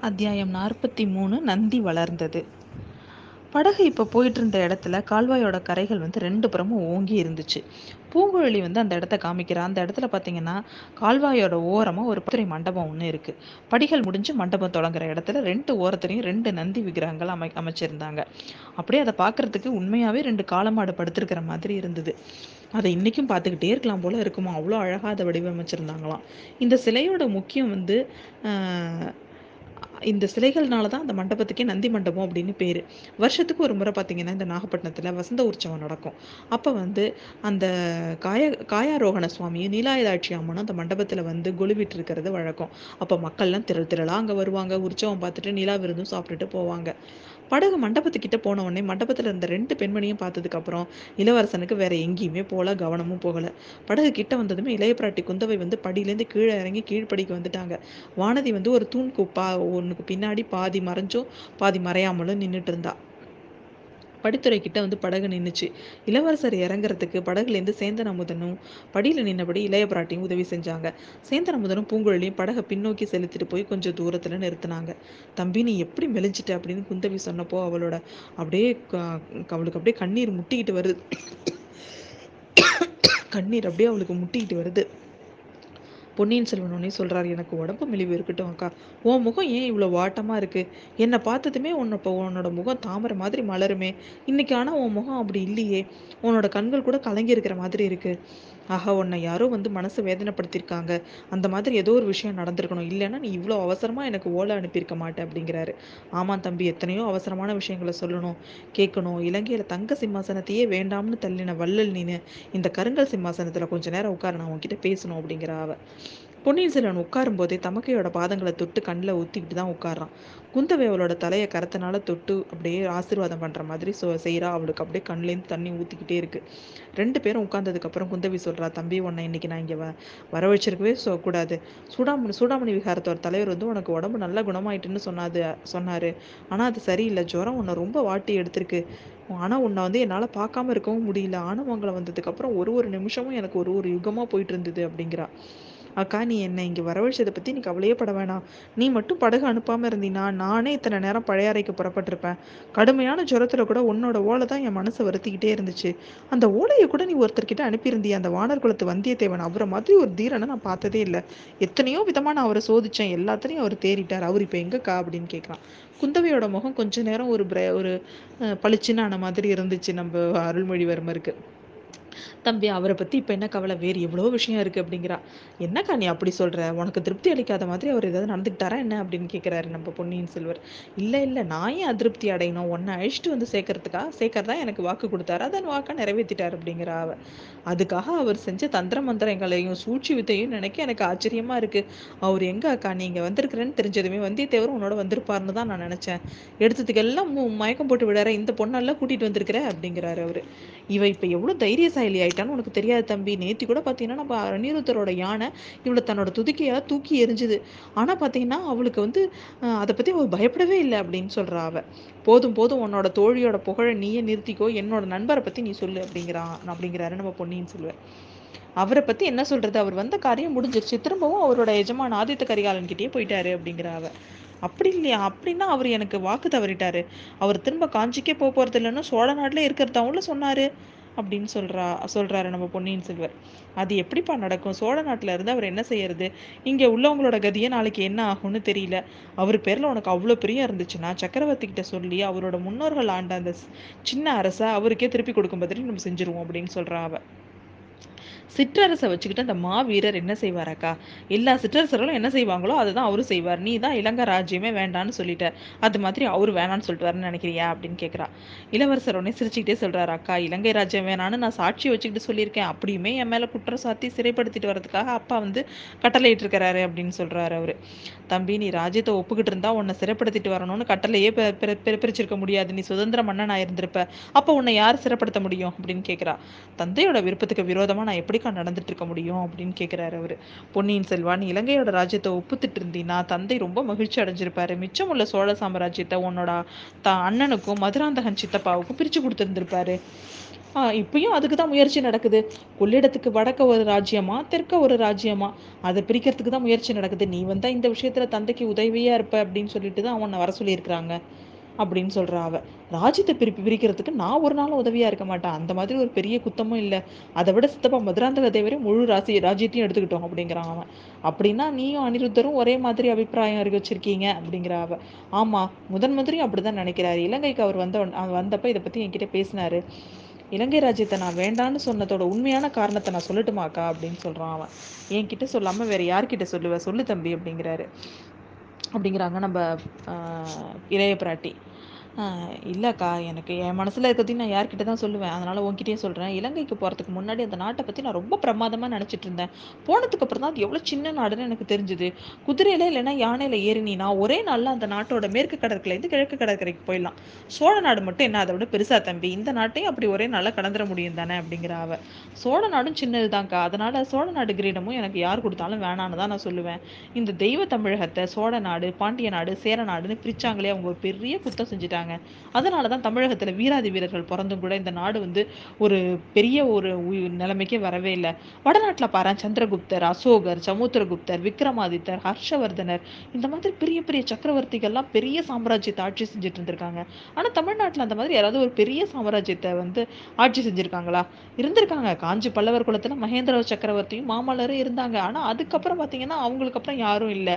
அத்தியாயம் நாற்பத்தி மூணு நந்தி வளர்ந்தது. படகு இப்போ போயிட்டு இருந்த இடத்துல கால்வாயோட கரைகள் வந்து ரெண்டு புறமும் ஓங்கி இருந்துச்சு. பூங்குழலி வந்து அந்த இடத்த காமிக்கிறா. அந்த இடத்துல பார்த்தீங்கன்னா கால்வாயோட ஓரமாக ஒரு பத்திரை மண்டபம் ஒன்று இருக்கு. படிகள் முடிஞ்சு மண்டபம் தொடங்குற இடத்துல ரெண்டு ஓரத்துலையும் ரெண்டு நந்தி விக்கிரகங்கள் அமை அமைச்சிருந்தாங்க. அப்படியே அதை பார்க்கறதுக்கு உண்மையாகவே ரெண்டு காலமாடு படுத்திருக்கிற மாதிரி இருந்தது. அதை இன்றைக்கும் பார்த்துக்கிட்டே இருக்கலாம் போல இருக்குமா? அவ்வளோ அழகாக அதை வடிவமைச்சிருந்தாங்களாம். இந்த சிலையோட முக்கியம் வந்து இந்த சிலைகள்னால தான் அந்த மண்டபத்துக்கே நந்தி மண்டபம் அப்படின்னு பேர். வருஷத்துக்கு ஒரு முறை பார்த்தீங்கன்னா இந்த நாகப்பட்டினத்தில் வசந்த உற்சவம் நடக்கும். அப்போ வந்து அந்த காய காயாரோகண சுவாமியும் நீலாயுதாட்சி அம்மனும் அந்த மண்டபத்தில் வந்து கொலுவிட்டு இருக்கிறது வழக்கம். அப்போ மக்கள்லாம் திரள் திரளாக அங்கே வருவாங்க. உற்சவம் பார்த்துட்டு நிலா விருந்தும் சாப்பிட்டுட்டு போவாங்க. படகு மண்டபத்துக்கிட்ட போன உடனே மண்டபத்தில் இருந்த ரெண்டு பெண்மணியும் பார்த்ததுக்கப்புறம் இளவரசனுக்கு வேற எங்கேயுமே போல கவனமும் போகலை. படகு கிட்ட வந்ததுமே இளைய பிராட்டி குந்தவை வந்து படியிலேருந்து கீழே இறங்கி கீழ்ப்படிக்கு வந்துட்டாங்க. வானதி வந்து ஒரு தூண் குப்பா ஒன்றுக்கு பின்னாடி பாதி மறைஞ்சும் பாதி மறையாமலும் நின்றுட்டு இருந்தா. படித்துறை கிட்ட வந்து படகு நின்றுச்சு இளவரசர் இறங்குறதுக்கு படகுலேருந்து சேந்தன் அமுதனும் படியில் நின்னபடி இளைய பிராட்டியும் உதவி செஞ்சாங்க. சேந்தன் அமுதனும் பூங்குழலியும் படகை பின்னோக்கி செலுத்திட்டு போய் கொஞ்சம் தூரத்தில் நிறுத்தினாங்க. தம்பி நீ எப்படி மெலிஞ்சிட்ட? அப்படின்னு குந்தவி சொன்னப்போ அவளோட அப்படியே அவளுக்கு அப்படியே கண்ணீர் முட்டிக்கிட்டு வருது. கண்ணீர் அப்படியே அவளுக்கு முட்டிக்கிட்டு வருது. பொன்னியின் செல்வனோடனே சொல்கிறார் எனக்கு உடம்பு மெலிவு இருக்கட்டும் அக்கா. உன் முகம் ஏன் இவ்வளோ வாட்டமாக இருக்குது என்னை பார்த்ததுமே உன்னை இப்போ உன்னோட முகம் தாமரை மாதிரி மலருமே. இன்னைக்கு ஆனால் உன் முகம் அப்படி இல்லையே. உன்னோட கண்கள் கூட கலங்கி இருக்கிற மாதிரி இருக்குது ஆஹா உன்னை யாரோ வந்து மனசை வேதனைப்படுத்தியிருக்காங்க. அந்த மாதிரி ஏதோ ஒரு விஷயம் நடந்திருக்கணும். இல்லைன்னா நீ இவ்வளோ அவசரமாக எனக்கு ஓலை அனுப்பியிருக்க மாட்டேன் அப்படிங்கிறாரு. ஆமாம் தம்பி எத்தனையோ அவசரமான விஷயங்களை சொல்லணும் கேட்கணும். இலங்கையில் தங்க சிம்மாசனத்தையே வேண்டாம்னு தள்ளின வள்ளல் நீனு இந்த கருங்கல் சிம்மாசனத்தில் கொஞ்ச நேரம் உட்கார நான் உன்கிட்ட பேசணும் அப்படிங்கிற அவ. பொன்னியின் செல்வன் உட்காரும் போதே தமக்கையோட பாதங்களை தொட்டு கண்ணில் ஊற்றிக்கிட்டு தான் உட்காரான் குந்தவை அவளோட தலையை கரத்தினால தொட்டு அப்படியே ஆசீர்வாதம் பண்ணுற மாதிரி சொ செய்கிறா அவளுக்கு அப்படியே கண்ணுலேருந்து தண்ணி ஊற்றிக்கிட்டே இருக்கு. ரெண்டு பேரும் உட்காந்ததுக்கப்புறம் குந்தவி சொல்கிறா தம்பி உன்னை இன்னைக்கு நான் இங்கே வ வர வச்சிருக்கவே கூடாது சூடாமணி சூடாமணி விகாரத்தோட தலைவர் வந்து உனக்கு உடம்பு நல்லா குணமாயிட்டுன்னு சொன்னாது சொன்னார். ஆனால் அது சரியில்லை. ஜுரம் உன்னை ரொம்ப வாட்டி எடுத்திருக்கு. ஆனால் உன்னை வந்து என்னால் பார்க்காம இருக்கவும் முடியல. ஆனவங்களை வந்ததுக்கப்புறம் ஒரு ஒரு நிமிஷமும் எனக்கு ஒரு ஒரு யுகமாக போயிட்டு இருந்தது அப்படிங்கிறா. அக்கா நீ என்னை இங்கே வரவழைச்சதை பற்றி நீ கவலையே பட வேணாம். நீ மட்டும் படகு அனுப்பாமல் இருந்தீனா நானே இத்தனை நேரம் பழைய அறைக்கு புறப்பட்டிருப்பேன். கடுமையான ஜுரத்தில் கூட உன்னோட ஓலை தான் என் மனசை வருத்திக்கிட்டே இருந்துச்சு. அந்த ஓலையை கூட நீ ஒருத்தர்கிட்ட அனுப்பியிருந்திய? அந்த வானர் குலத்து வந்தியத்தேவன் அவரை மாதிரி ஒரு தீரனை நான் பார்த்ததே இல்லை. எத்தனையோ விதமாக நான் அவரை சோதித்தேன் எல்லாத்திலையும் அவர் தேறிட்டார். அவர் இப்போ எங்கக்கா அப்படின்னு கேட்குறான் குந்தவையோட முகம் கொஞ்ச நேரம் ஒரு ஒரு பளிச்சுன்னு ஆன மாதிரி இருந்துச்சு நம்ம அருள்மொழிவர்மருக்கு. தம்பி அவரை பற்றி இப்போ என்ன கவலை? வேறு எவ்வளோ விஷயம் இருக்குது அப்படிங்கிறா. என்னக்கா நீ அப்படி சொல்கிற உனக்கு திருப்தி அளிக்காத மாதிரி அவர் ஏதாவது நடந்துக்கிட்டாரா என்ன? அப்படின்னு கேட்குறாரு நம்ம பொன்னியின் செல்வர். இல்லை இல்லை நான் ஏன் அதிருப்தி அடையணும்? உன்னை அழிச்சிட்டு வந்து சேர்க்கறதுக்கா? சேர்க்கறதா எனக்கு வாக்கு கொடுத்தாரு. அதன் வாக்கை நிறைவேற்றிட்டார் அப்படிங்கிற அவ. அதுக்காக அவர் செஞ்ச தந்திர மந்திரங்களையும் சூழ்ச்சி வித்தையும் நினைக்க எனக்கு ஆச்சரியமாக இருக்குது அவர் எங்கே அக்கா? நீங்கள் வந்திருக்கிறேன்னு தெரிஞ்சதுமே வந்தியத்தேவர் உன்னோட வந்திருப்பாருன்னு தான் நான் நினச்சேன். எடுத்ததுக்கெல்லாம் மயக்கம் போட்டு விடார இந்த பொண்ணெல்லாம் கூட்டிகிட்டு வந்திருக்கிற அப்படிங்கிறாரு அவர். இவ இப்போ எவ்வளோ தைரியசாலி ஆயிட்டான்னு உனக்கு தெரியாது தம்பி. நேத்தி கூட பார்த்தீங்கன்னா நம்ம அனிருத்தரோட யானை இவளை தன்னோட துதிக்கையால் தூக்கி எரிஞ்சுது. ஆனால் பார்த்தீங்கன்னா அவளுக்கு வந்து அதை பற்றி அவள் பயப்படவே இல்லை அப்படின்னு சொல்கிறா அவ. போதும் போதும் உன்னோட தோழியோட புகழை நீயே நிறுத்திக்கோ. என்னோட நண்பரை பற்றி நீ சொல்லு அப்படிங்கிறான் அப்படிங்கிறாரு நம்ம பொன்னியின் சொல்லுவேன் அவரை பற்றி என்ன சொல்கிறது அவர் வந்த காரியம் முடிஞ்சிருச்சு. திரும்பவும் அவரோட எஜமான ஆதித்த கரிகாலன் கிட்டேயே போயிட்டாரு அப்படிங்கிற அவ. அப்படி இல்லையா? அப்படின்னா அவர் எனக்கு வாக்கு தவறிட்டாரு. அவர் திரும்ப காஞ்சிக்கே போக போறது இல்லைன்னு சோழ நாட்டிலே இருக்கிறதாவும் சொன்னாரு. அப்படின்னு சொல்கிறா சொல்கிறாரு நம்ம பொன்னியின் செல்வர். அது எப்படிப்பா நடக்கும்? சோழ நாட்டில் இருந்து அவர் என்ன செய்யறது? இங்கே உள்ளவங்களோட கதியை நாளைக்கு என்ன ஆகும்னு தெரியல. அவர் பேரில் உனக்கு அவ்வளோ பிரியம் இருந்துச்சுன்னா சக்கரவர்த்தி கிட்ட சொல்லி அவரோட முன்னோர்கள் ஆண்ட அந்த சின்ன அரசை அவருக்கே திருப்பி கொடுக்கும் பதில் நம்ம செஞ்சிருவோம் அப்படின்னு சொல்கிறா அவ. சிற்றரசை வச்சுக்கிட்டு அந்த மாவீரர் என்ன செய்வாராக்கா? எல்லா சிற்றரசர்களும் என்ன செய்வாங்களோ அதுதான் அவரும் செய்வார். நீ தான் இலங்கை ராஜ்யமே வேண்டான்னு சொல்லிட்ட. அது மாதிரி அவர் வேணான்னு சொல்லிட்டு வரேன்னு நினைக்கிறியா? அப்படின்னு கேட்குறா இளவரசர் உடனே சிரிச்சுக்கிட்டே சொல்கிறாரு அக்கா இலங்கை ராஜ்யம் வேணான்னு நான் சாட்சி வச்சுக்கிட்டு சொல்லியிருக்கேன். அப்படியுமே என் மேலே குற்றம் சாத்தி சிறைப்படுத்திட்டு வரதுக்காக அப்பா வந்து கட்டளையிட்டு இருக்கிறாரு அப்படின்னு சொல்கிறாரு அவர். தம்பி நீ ராஜ்யத்தை ஒப்புக்கிட்டு இருந்தா உன்னை சிறைப்படுத்திட்டு வரணும்னு கட்டளையே பிரிச்சிருக்க முடியாது. நீ சுதந்திர மன்னன் ஆயிருந்திருப்ப அப்போ உன்னை யார் சிறைப்படுத்த முடியும்? அப்படின்னு கேட்குறா தந்தையோட விருப்பத்துக்கு விரோதமாக நான் எப்படி எப்படிக்கா நடந்துட்டு இருக்க முடியும் அப்படின்னு கேட்குறாரு அவர். பொன்னியின் செல்வான் இலங்கையோட ராஜ்யத்தை ஒப்புத்துட்டு இருந்தீன்னா தந்தை ரொம்ப மகிழ்ச்சி அடைஞ்சிருப்பாரு. மிச்சம் உள்ள சோழ சாம்ராஜ்யத்தை உன்னோட த அண்ணனுக்கும் மதுராந்தகன் சித்தப்பாவுக்கும் பிரிச்சு கொடுத்துருந்துருப்பாரு. இப்பயும் அதுக்கு தான் முயற்சி நடக்குது. கொள்ளிடத்துக்கு வடக்க ஒரு ராஜ்யமா தெற்க ஒரு ராஜ்யமா? அதை பிரிக்கிறதுக்கு தான் முயற்சி நடக்குது. நீ வந்தா இந்த விஷயத்துல தந்தைக்கு உதவியா இருப்ப அப்படின்னு சொல்லிட்டு தான் அவனை வர சொல்லியிருக்கிறாங்க. அப்படின்னு சொல்கிறா அவள் ராஜ்யத்தை பிரிப்பு பிரிக்கிறதுக்கு நான் ஒரு நாளும் உதவியாக இருக்க மாட்டேன். அந்த மாதிரி ஒரு பெரிய குத்தமும் இல்லை. அதை விட சித்தப்பா மதுராந்தக தேவரே முழு ராசி ராஜ்யத்தையும் எடுத்துக்கிட்டோம் அப்படிங்கிறான் அவன். அப்படின்னா நீயும் அனிருத்தரும் ஒரே மாதிரி அபிப்பிராயம் இருக்க வச்சிருக்கீங்க அப்படிங்கிற அவ. ஆமாம் முதன் மந்திரியும் அப்படிதான் நினைக்கிறாரு. இலங்கைக்கு அவர் வந்த அவர் வந்தப்ப இதை பற்றி என்கிட்ட பேசினாரு. இலங்கை ராஜ்யத்தை நான் வேண்டான்னு சொன்னதோட உண்மையான காரணத்தை நான் சொல்லட்டுமாக்கா அப்படின்னு சொல்கிறான் அவன். என்கிட்ட சொல்லாமல் வேற யார்கிட்ட சொல்லுவேன் சொல்லு தம்பி அப்படிங்கிறாரு. அப்படிங்கிறாங்க நம்ம இளைய பிராட்டி. இல்லைக்கா எனக்கு என் மனசில் இருக்கிறதையும் நான் யார்கிட்ட தான் சொல்லுவேன். அதனால் உங்ககிட்டயே சொல்கிறேன் இலங்கைக்கு போகிறதுக்கு முன்னாடி அந்த நாட்டை பற்றி நான் ரொம்ப பிரமாதமாக நினச்சிட்டு இருந்தேன். போனதுக்கு அப்புறம் தான் அது எவ்வளோ சின்ன நாடுன்னு எனக்கு தெரிஞ்சுது. குதிரையில இல்லைன்னா யானையில் ஏறினா ஒரே நாளில் அந்த நாட்டோட மேற்கு கடற்கரைலேருந்து கிழக்கு கடற்கரைக்கு போயிடலாம். சோழ நாடு மட்டும் என்ன? அதை விட பெருசாக தம்பி. இந்த நாட்டையும் அப்படி ஒரே நாளில் கடந்துட முடியும் தானே அப்படிங்கிற அவ. சோழ நாடும் சின்னதுதான்க்கா அதனால் சோழ நாடு கிரீடமும் எனக்கு யார் கொடுத்தாலும் வேணான்னு தான் நான் சொல்லுவேன். இந்த தெய்வ தமிழகத்தை சோழ நாடு பாண்டிய நாடு சேர நாடுன்னு பிரிச்சாங்களே அவங்க ஒரு பெரிய குத்தம் செஞ்சுட்டாங்க. அதனாலதான் தமிழகத்துல வீராதி வீரர்கள் பிறந்தும் கூட இந்த நாடு வந்து ஒரு பெரிய ஒரு நிலைமைக்கே வரவே இல்லை. வடநாட்டில் பாரு சந்திரகுப்தர் அசோகர் சமுத்திரகுப்தர் விக்ரமாதித்தர் ஹர்ஷவர்தனர் இந்த மாதிரி பெரிய பெரிய சக்கரவர்த்திகள்லாம் பெரிய சாம்ராஜ்யத்தை ஆட்சி செஞ்சுட்டு இருந்திருக்காங்க. ஆனா தமிழ்நாட்டுல அந்த மாதிரி யாராவது ஒரு பெரிய சாம்ராஜ்யத்தை வந்து ஆட்சி செஞ்சுருக்காங்களா? இருந்திருக்காங்க. காஞ்சி பல்லவர் குலத்தில் மகேந்திர சக்கரவர்த்தியும் மாமல்லரும் இருந்தாங்க. ஆனா அதுக்கப்புறம் பார்த்தீங்கன்னா அவங்களுக்கு அப்புறம் யாரும் இல்லை.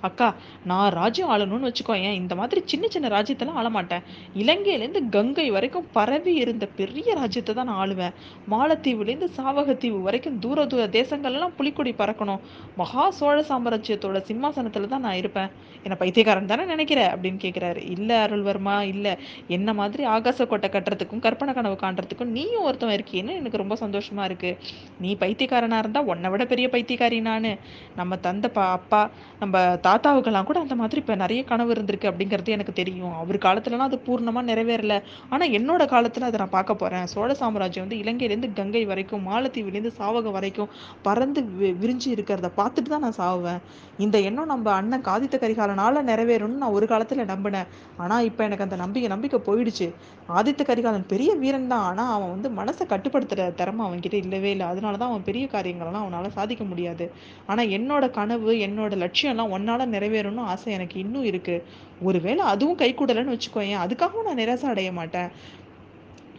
அக்கா நான் ராஜ்யம் ஆளணும்னு வச்சுக்கோ ஏன் இந்த மாதிரி சின்ன சின்ன ராஜ்யத்தெல்லாம் ஆள மாட்டேன் கங்கை வரைக்கும் பரவி இருந்த பெரிய ராஜ்யத்தை தான் நான் ஆளுவேன். மாலத்தீவுலேருந்து சாவகத்தீவு வரைக்கும் தூர தூர தேசங்கள்லாம் புலிக்கொடி பறக்கணும். மகா சோழ சாம்ராஜ்யத்தோட சிம்மாசனத்தில் தான் நான் இருப்பேன். என்னை பைத்தியக்காரன் தானே நினைக்கிற? அப்படின்னு கேட்குறாரு இல்லை அருள்வர்மா இல்லை. என்ன மாதிரி ஆகாச கோட்டை கட்டுறதுக்கும் கற்பனை கனவு காண்றதுக்கும் நீயும் ஒருத்தன் இருக்கேன்னு எனக்கு ரொம்ப சந்தோஷமா இருக்கு. நீ பைத்தியக்காரனா இருந்தா உன்னை விட பெரிய பைத்தியக்காரி நான். நம்ம தந்த பா அப்பா நம்ம தாத்தாவுக்கெல்லாம் கூட அந்த மாதிரி இப்போ நிறைய கனவு இருந்திருக்கு அப்படிங்கிறது எனக்கு தெரியும். அவர் காலத்துலலாம் அது பூர்ணமாக நிறைவேறல. ஆனால் என்னோட காலத்தில் அதை நான் பார்க்க போகிறேன் சோழ சாம்ராஜ்யம் வந்து இலங்கையிலேருந்து கங்கை வரைக்கும் மாலத்தீவிலேருந்து சாவகம் வரைக்கும் பறந்து வி- விரிஞ்சு இருக்கிறத பார்த்துட்டு தான் நான் சாவேன் இந்த எண்ணம் நம்ம அண்ணன் காதித்த கரிகாலனால் நிறைவேறும்னு நான் ஒரு காலத்தில் நம்பினேன். ஆனால் இப்போ எனக்கு அந்த நம்பிக்கை நம்பிக்கை போயிடுச்சு. ஆதித்த கரிகாலன் பெரிய வீரன் தான். ஆனால் அவன் வந்து மனசை கட்டுப்படுத்துகிற திறமை அவன்கிட்ட இல்லவே இல்லை. அதனாலதான் அவன் பெரிய காரியங்களெல்லாம் அவனால் சாதிக்க முடியாது. ஆனால் என்னோட கனவு என்னோட லட்சியம்லாம் ஒன்னால் என்னால் நிறைவேறணும்னு ஆசை எனக்கு இன்னும் இருக்கு. ஒருவேளை அதுவும் கைகூடலைன்னு வச்சுக்கோயேன். அதுக்காகவும் நான் நிராசை அடைய மாட்டேன்.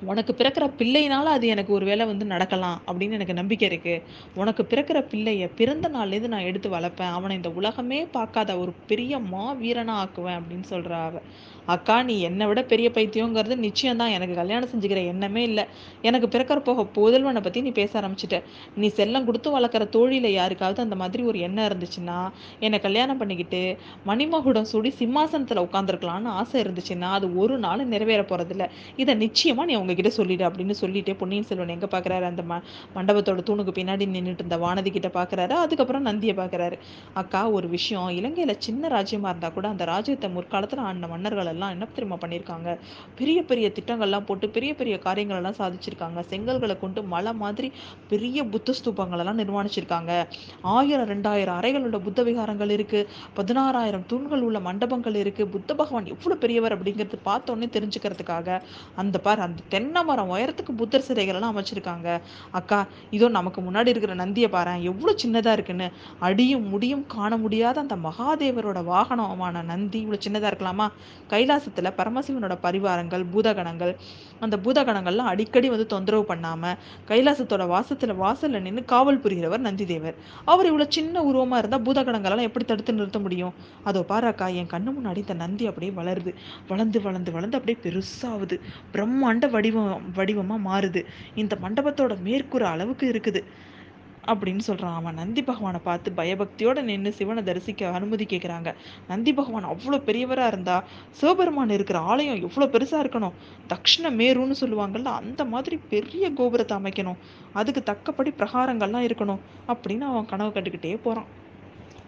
உனக்கு பிறக்கிற பிள்ளைனால அது எனக்கு ஒரு வேளை வந்து நடக்கலாம் அப்படின்னு எனக்கு நம்பிக்கை இருக்கு. உனக்கு பிறக்கிற பிள்ளைய பிறந்த நாள்லேருந்து நான் எடுத்து வளர்ப்பேன். அவனை இந்த உலகமே பார்க்காத ஒரு பெரிய மா வீரனா ஆக்குவேன் அப்படின்னு சொல்றா அவ. அக்கா நீ என்னை விட பெரிய பைத்தியங்கிறது நிச்சயம்தான். எனக்கு கல்யாணம் செஞ்சுக்கிற எண்ணமே இல்லை. எனக்கு பிறக்கிற போக புதல்வனை பற்றி நீ பேச ஆரம்பிச்சிட்ட. நீ செல்லம் கொடுத்து வளர்க்குற தோழியில் யாருக்காவது அந்த மாதிரி ஒரு எண்ணம் இருந்துச்சுன்னா என்னை கல்யாணம் பண்ணிக்கிட்டு மணிமகுடம் சூடி சிம்மாசனத்தில் உட்காந்துருக்கலாம்னு ஆசை இருந்துச்சுன்னா அது ஒரு நாள் நிறைவேற போகிறதில்ல இதை நிச்சயமாக நீ உங்ககிட்ட சொல்லிடு அப்படின்னு சொல்லிட்டே பொன்னியின் செல்வன் எங்கே பார்க்குறாரு அந்த ம மண்டபத்தோட தூணுக்கு பின்னாடி நின்றுட்டு இருந்த வானதி கிட்ட பார்க்குறாரு அதுக்கப்புறம் நந்தியை பார்க்குறாரு அக்கா ஒரு விஷயம் இலங்கையில் சின்ன ராஜ்யமாக இருந்தால் கூட அந்த ராஜ்யத்தை முற்காலத்தில் ஆண்ட மன்னர்கள் எல்லாம் என்ன தெரியுமா பண்ணியிருக்காங்க பெரிய பெரிய திட்டங்கள்லாம் போட்டு பெரிய பெரிய காரியங்கள் எல்லாம் சாதிச்சிருக்காங்க. செங்கல்களை கொண்டு மலை மாதிரி பெரிய புத்த ஸ்தூபங்கள் எல்லாம் நிர்மாணிச்சிருக்காங்க. ஆயிரம் ரெண்டாயிரம் அறைகளோட புத்த விகாரங்கள் இருக்கு. பதினாறாயிரம் தூண்கள் உள்ள மண்டபங்கள் இருக்கு. புத்த பகவான் எவ்வளவு பெரியவர் அப்படிங்கிறது பார்த்த உடனே தெரிஞ்சுக்கிறதுக்காக அந்த பார் அந்த தென்னை மரம் உயரத்துக்கு புத்தர் சிலைகள் எல்லாம் அமைச்சிருக்காங்க. அக்கா இதோ நமக்கு முன்னாடி இருக்கிற நந்தியை பாரேன். எவ்வளவு சின்னதா இருக்குன்னு. அடியும் முடியும் காண முடியாத அந்த மகாதேவரோட வாகனமான நந்தி இவ்வளவு சின்னதா இருக்கலாமா? கைலாசத்தில் பரமசிவனோட பரிவாரங்கள் பூதகணங்கள் அந்த பூதகணங்கள்லாம் அடிக்கடி வந்து தொந்தரவு பண்ணாமல் கைலாசத்தோட வாசத்தில் வாசலில் நின்று காவல் புரிகிறவர் நந்திதேவர். அவர் இவ்வளோ சின்ன உருவமாக இருந்தால் பூதகணங்களெல்லாம் எப்படி தடுத்து நிறுத்த முடியும்? அதோ பாராக்கா என் கண்ணு முன்னாடி இந்த நந்தி அப்படியே வளருது. வளர்ந்து வளர்ந்து வளர்ந்து அப்படியே பெருசாகுது பிரம்மாண்ட வடிவம் வடிவமாக மாறுது. இந்த மண்டபத்தோட மேற்கூற அளவுக்கு இருக்குது. அப்படின்னு சொல்கிறான் அவன் நந்தி பகவானை பார்த்து பயபக்தியோடு நின்று சிவனை தரிசிக்க அனுமதி கேட்குறாங்க நந்தி பகவான் அவ்வளோ பெரியவராக இருந்தா சிவபெருமான் இருக்கிற ஆலயம் எவ்வளோ பெருசாக இருக்கணும்? தக்ஷண மேருன்னு சொல்லுவாங்கல்ல அந்த மாதிரி பெரிய கோபுரத்தை அமைக்கணும். அதுக்கு தக்கப்படி பிரகாரங்கள்லாம் இருக்கணும் அப்படின்னு அவன் கனவு கண்டுக்கிட்டே போகிறான்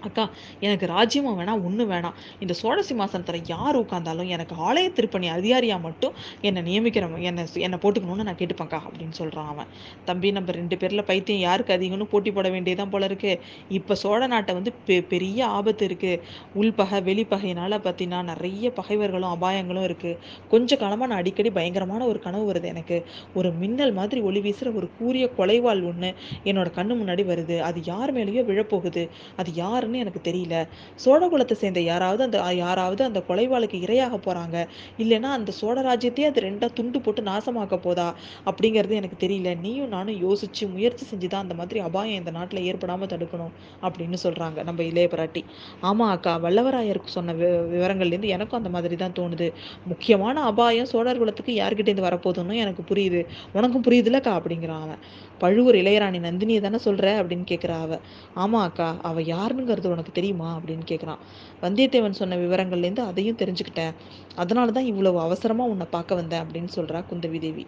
அக்கா எனக்கு ராஜ்யமும் வேணாம் ஒன்றும் வேணாம். இந்த சோழ சிம்மாசனத்தில் யார் உட்காந்தாலும் எனக்கு ஆலய திருப்பணி அதிகாரியாக மட்டும் என்னை நியமிக்கிற என்னை என்னை போட்டுக்கணும்னு நான் கேட்டுப்பேன்க்கா அப்படின்னு சொல்கிறான் அவன். தம்பி நம்ம ரெண்டு பேரில் பைத்தியம் யாருக்கு அதிகம்னு போட்டி போட வேண்டியதான் போல இருக்கு. இப்போ சோழ நாட்டை வந்து பெ பெரிய ஆபத்து இருக்குது உள்பகை வெளிப்பகையினால் பார்த்தீங்கன்னா நிறைய பகைவர்களும் அபாயங்களும் இருக்குது கொஞ்ச காலமாக நான் அடிக்கடி பயங்கரமான ஒரு கனவு வருது எனக்கு. ஒரு மின்னல் மாதிரி ஒளி வீசுகிற ஒரு கூரிய கொலைவாள் ஒன்று என்னோட கண்ணு முன்னாடி வருது. அது யார் மேலேயோ விழப்போகுது. அது யாருன்னு யாருன்னு எனக்கு தெரியல. சோழகுலத்தை சேர்ந்த யாராவது அந்த யாராவது அந்த கொலைவாளுக்கு இரையாக போறாங்க. இல்லைன்னா அந்த சோழ ராஜ்யத்தையே அது ரெண்டா துண்டு போட்டு நாசமாக்க போதா அப்படிங்கிறது எனக்கு தெரியல. நீயும் நானும் யோசிச்சு முயற்சி செஞ்சுதான் அந்த மாதிரி அபாயம் இந்த நாட்டில் ஏற்படாம தடுக்கணும் அப்படின்னு சொல்றாங்க நம்ம இளைய பிராட்டி. ஆமா அக்கா வல்லவராயருக்கு சொன்ன விவரங்கள்லேருந்து எனக்கும் அந்த மாதிரி தான் தோணுது. முக்கியமான அபாயம் சோழர் குலத்துக்கு யார்கிட்டேருந்து வரப்போகுதுன்னு எனக்கு புரியுது. உனக்கும் புரியுதுல்லக்கா அப்படிங்கிறான் அவன். பழுவூர் இளையராணி நந்தினியை தானே சொல்ற அப்படின்னு கேட்குறா அவ. ஆமா அக்கா அவ யாருங்கிறது உனக்கு தெரியுமா அப்படின்னு கேட்குறான் வந்தியத்தேவன் சொன்ன விவரங்கள்லேருந்து அதையும் தெரிஞ்சுக்கிட்டேன். அதனால தான் இவ்வளவு அவசரமா உன்னை பார்க்க வந்தேன் அப்படின்னு சொல்றா குந்தவி தேவி.